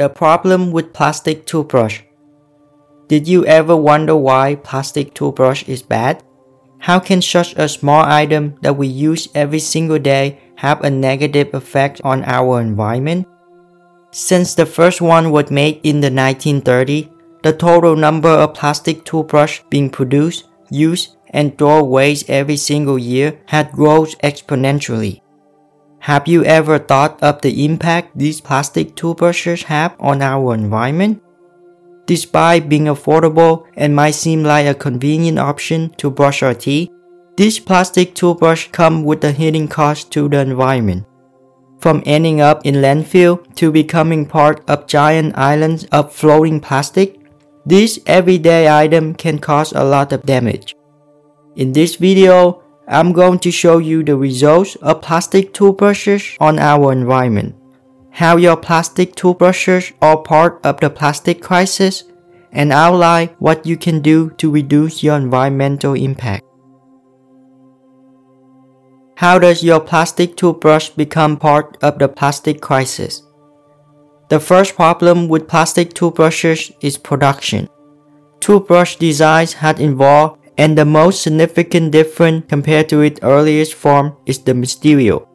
The problem with plastic toothbrush. Did you ever wonder why plastic toothbrush is bad? How can such a small item that we use every single day have a negative effect on our environment? Since the first one was made in the 1930s, the total number of plastic toothbrush being produced, used, and thrown away every single year had grown exponentially. Have you ever thought of the impact these plastic toothbrushes have on our environment? Despite being affordable and might seem like a convenient option to brush our teeth, these plastic toothbrush come with a hidden cost to the environment. From ending up in landfill to becoming part of giant islands of floating plastic, this everyday item can cause a lot of damage. In this video, I'm going to show you the results of plastic toothbrushes on our environment, how your plastic toothbrushes are part of the plastic crisis, and outline what you can do to reduce your environmental impact. How does your plastic toothbrush become part of the plastic crisis? The first problem with plastic toothbrushes is production. Toothbrush designs had evolved and the most significant difference compared to its earliest form is the material.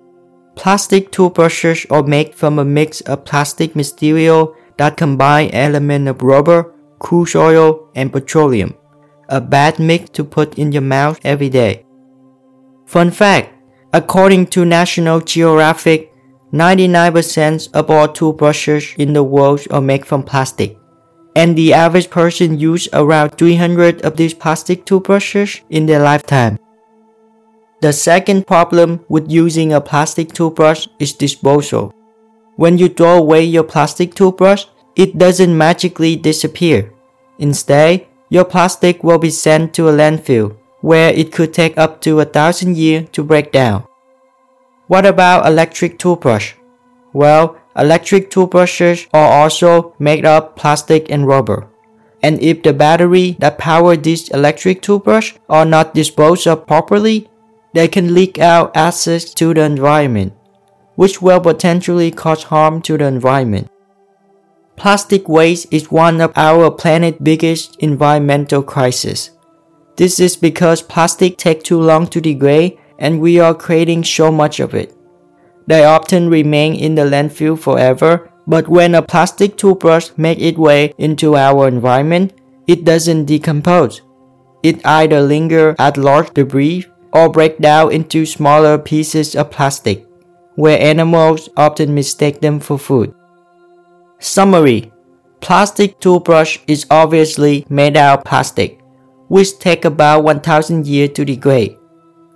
Plastic toothbrushes are made from a mix of plastic material that combine elements of rubber, crude oil, and petroleum. A bad mix to put in your mouth every day. Fun fact, according to National Geographic, 99% of all toothbrushes in the world are made from plastic and the average person uses around 300 of these plastic toothbrushes in their lifetime. The second problem with using a plastic toothbrush is disposal. When you throw away your plastic toothbrush, it doesn't magically disappear. Instead, your plastic will be sent to a landfill, where it could take up to a thousand years to break down. What about electric toothbrush? Well, Electric toothbrushes are also made of plastic and rubber. And if the battery that power this electric toothbrush are not disposed of properly, they can leak out acids to the environment, which will potentially cause harm to the environment. Plastic waste is one of our planet's biggest environmental crises. This is because plastic takes too long to degrade and we are creating so much of it. They often remain in the landfill forever, but when a plastic toothbrush makes its way into our environment, it doesn't decompose. It either lingers as large debris or breaks down into smaller pieces of plastic, where animals often mistake them for food. Summary Plastic toothbrush is obviously made out of plastic, which take about 1000 years to degrade.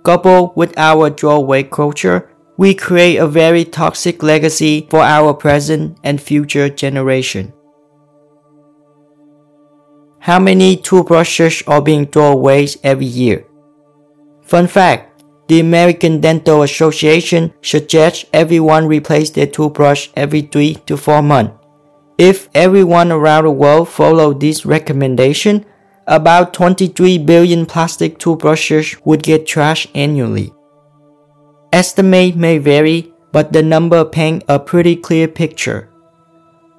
Coupled with our throwaway culture, we create a very toxic legacy for our present and future generation. How many toothbrushes are being thrown away every year? Fun fact, the American Dental Association suggests everyone replace their toothbrush every 3 to 4 months. If everyone around the world followed this recommendation, about 23 billion plastic toothbrushes would get trashed annually. Estimate may vary, but the number paint a pretty clear picture.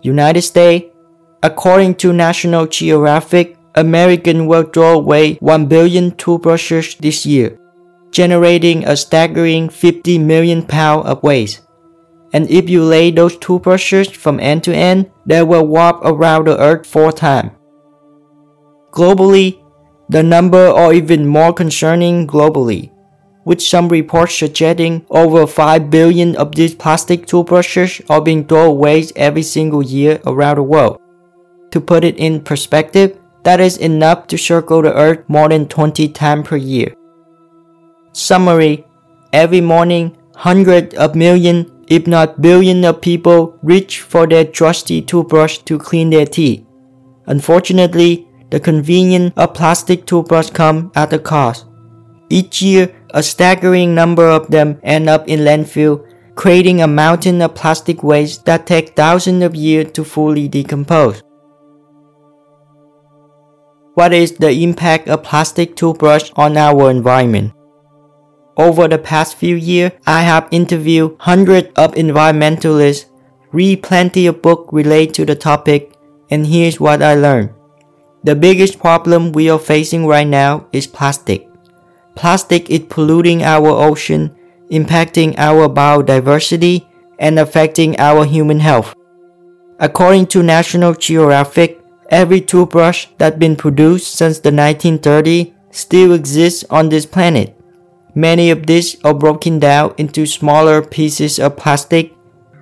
United States, according to National Geographic, American will throw away 1 billion toothbrushes this year, generating a staggering 50 million pounds of waste. And if you lay those toothbrushes from end to end, they will warp around the earth four times. Globally, the number are even more concerning globally with some reports suggesting over 5 billion of these plastic toothbrushes are being thrown away every single year around the world. To put it in perspective, that is enough to circle the earth more than 20 times per year. Summary Every morning, hundreds of millions, if not billions of people reach for their trusty toothbrush to clean their teeth. Unfortunately, the convenience of plastic toothbrush comes at a cost. Each year, a staggering number of them end up in landfill, creating a mountain of plastic waste that takes thousands of years to fully decompose. What is the impact of plastic toothbrush on our environment? Over the past few years, I have interviewed hundreds of environmentalists, read plenty of books related to the topic, and here's what I learned. The biggest problem we are facing right now is plastic. Plastic is polluting our ocean, impacting our biodiversity, and affecting our human health. According to National Geographic, every toothbrush that's been produced since the 1930s still exists on this planet. Many of these are broken down into smaller pieces of plastic,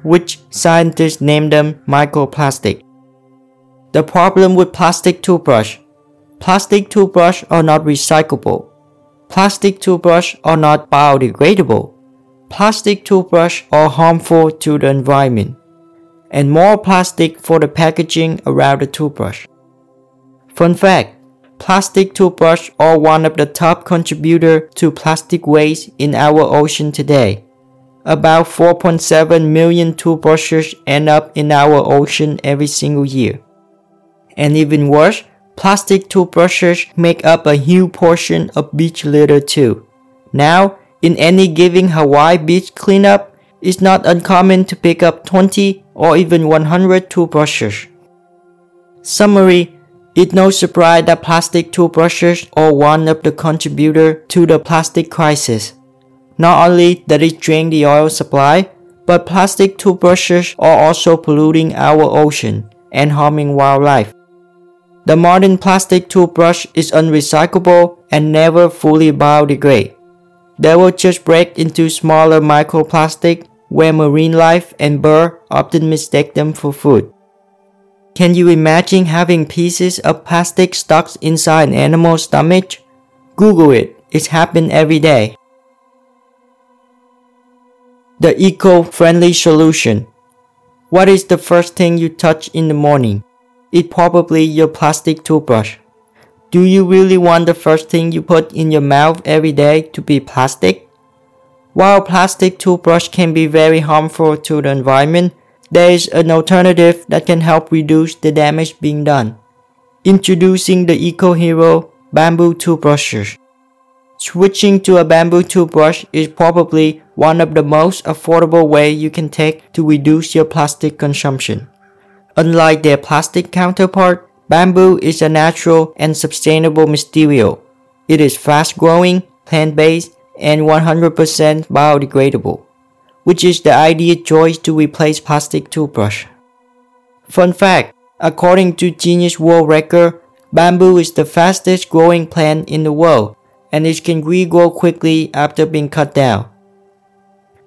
which scientists name them microplastic. The problem with plastic toothbrush Plastic toothbrush are not recyclable. Plastic toothbrush are not biodegradable. Plastic toothbrush are harmful to the environment. And more plastic for the packaging around the toothbrush. Fun fact, plastic toothbrush are one of the top contributor to plastic waste in our ocean today. About 4.7 million toothbrushes end up in our ocean every single year. And even worse, plastic toothbrushes make up a huge portion of beach litter too. Now, in any given Hawaii beach cleanup, it's not uncommon to pick up 20 or even 100 toothbrushes. Summary It's no surprise that plastic toothbrushes are one of the contributors to the plastic crisis. Not only that it drain the oil supply, but plastic toothbrushes are also polluting our ocean and harming wildlife. The modern plastic toothbrush is unrecyclable and never fully biodegrade. They will just break into smaller microplastic where marine life and birds often mistake them for food. Can you imagine having pieces of plastic stuck inside an animal's stomach? Google it, it's happened every day. The eco-friendly solution. What is the first thing you touch in the morning? It's probably your plastic toothbrush. Do you really want the first thing you put in your mouth every day to be plastic? While plastic toothbrush can be very harmful to the environment, there is an alternative that can help reduce the damage being done. Introducing the Eco Hero bamboo toothbrushes. Switching to a bamboo toothbrush is probably one of the most affordable way you can take to reduce your plastic consumption. Unlike their plastic counterpart, bamboo is a natural and sustainable material. It is fast growing, plant based, and 100% biodegradable, which is the ideal choice to replace plastic toothbrush. Fun fact according to Guinness World Record, bamboo is the fastest growing plant in the world and it can regrow quickly after being cut down.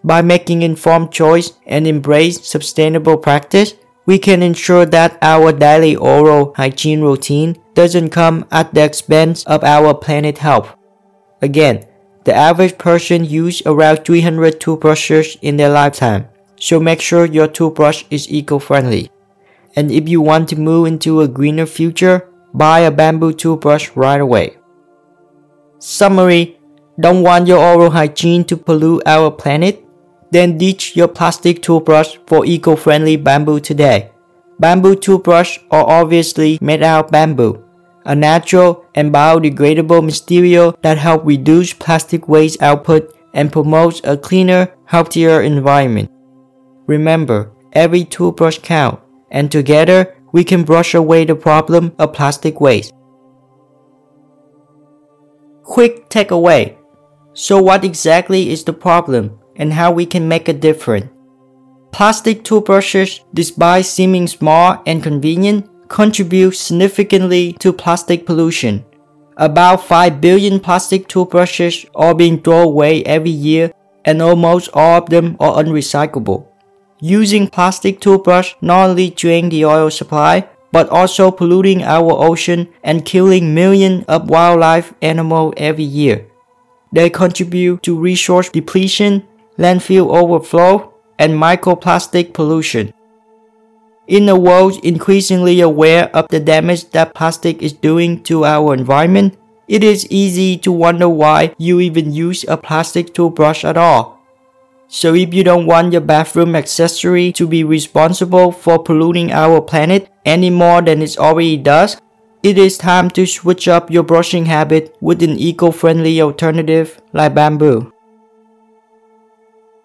By making informed choice and embrace sustainable practice, we can ensure that our daily oral hygiene routine doesn't come at the expense of our planet health. Again, the average person uses around 300 toothbrushes in their lifetime, so make sure your toothbrush is eco-friendly. And if you want to move into a greener future, buy a bamboo toothbrush right away. Summary Don't want your oral hygiene to pollute our planet? Then ditch your plastic toothbrush for eco-friendly bamboo today. Bamboo toothbrush are obviously made out of bamboo, a natural and biodegradable material that help reduce plastic waste output and promotes a cleaner, healthier environment. Remember, every toothbrush counts, and together we can brush away the problem of plastic waste. Quick takeaway. So what exactly is the problem? And how we can make a difference. Plastic toothbrushes, despite seeming small and convenient, contribute significantly to plastic pollution. About 5 billion plastic toothbrushes are being thrown away every year, and almost all of them are unrecyclable. Using plastic toothbrush not only drain the oil supply, but also polluting our ocean and killing millions of wildlife animals every year. They contribute to resource depletion landfill overflow, and microplastic pollution. In a world increasingly aware of the damage that plastic is doing to our environment, it is easy to wonder why you even use a plastic toothbrush at all. So if you don't want your bathroom accessory to be responsible for polluting our planet any more than it already does, it is time to switch up your brushing habit with an eco-friendly alternative like bamboo.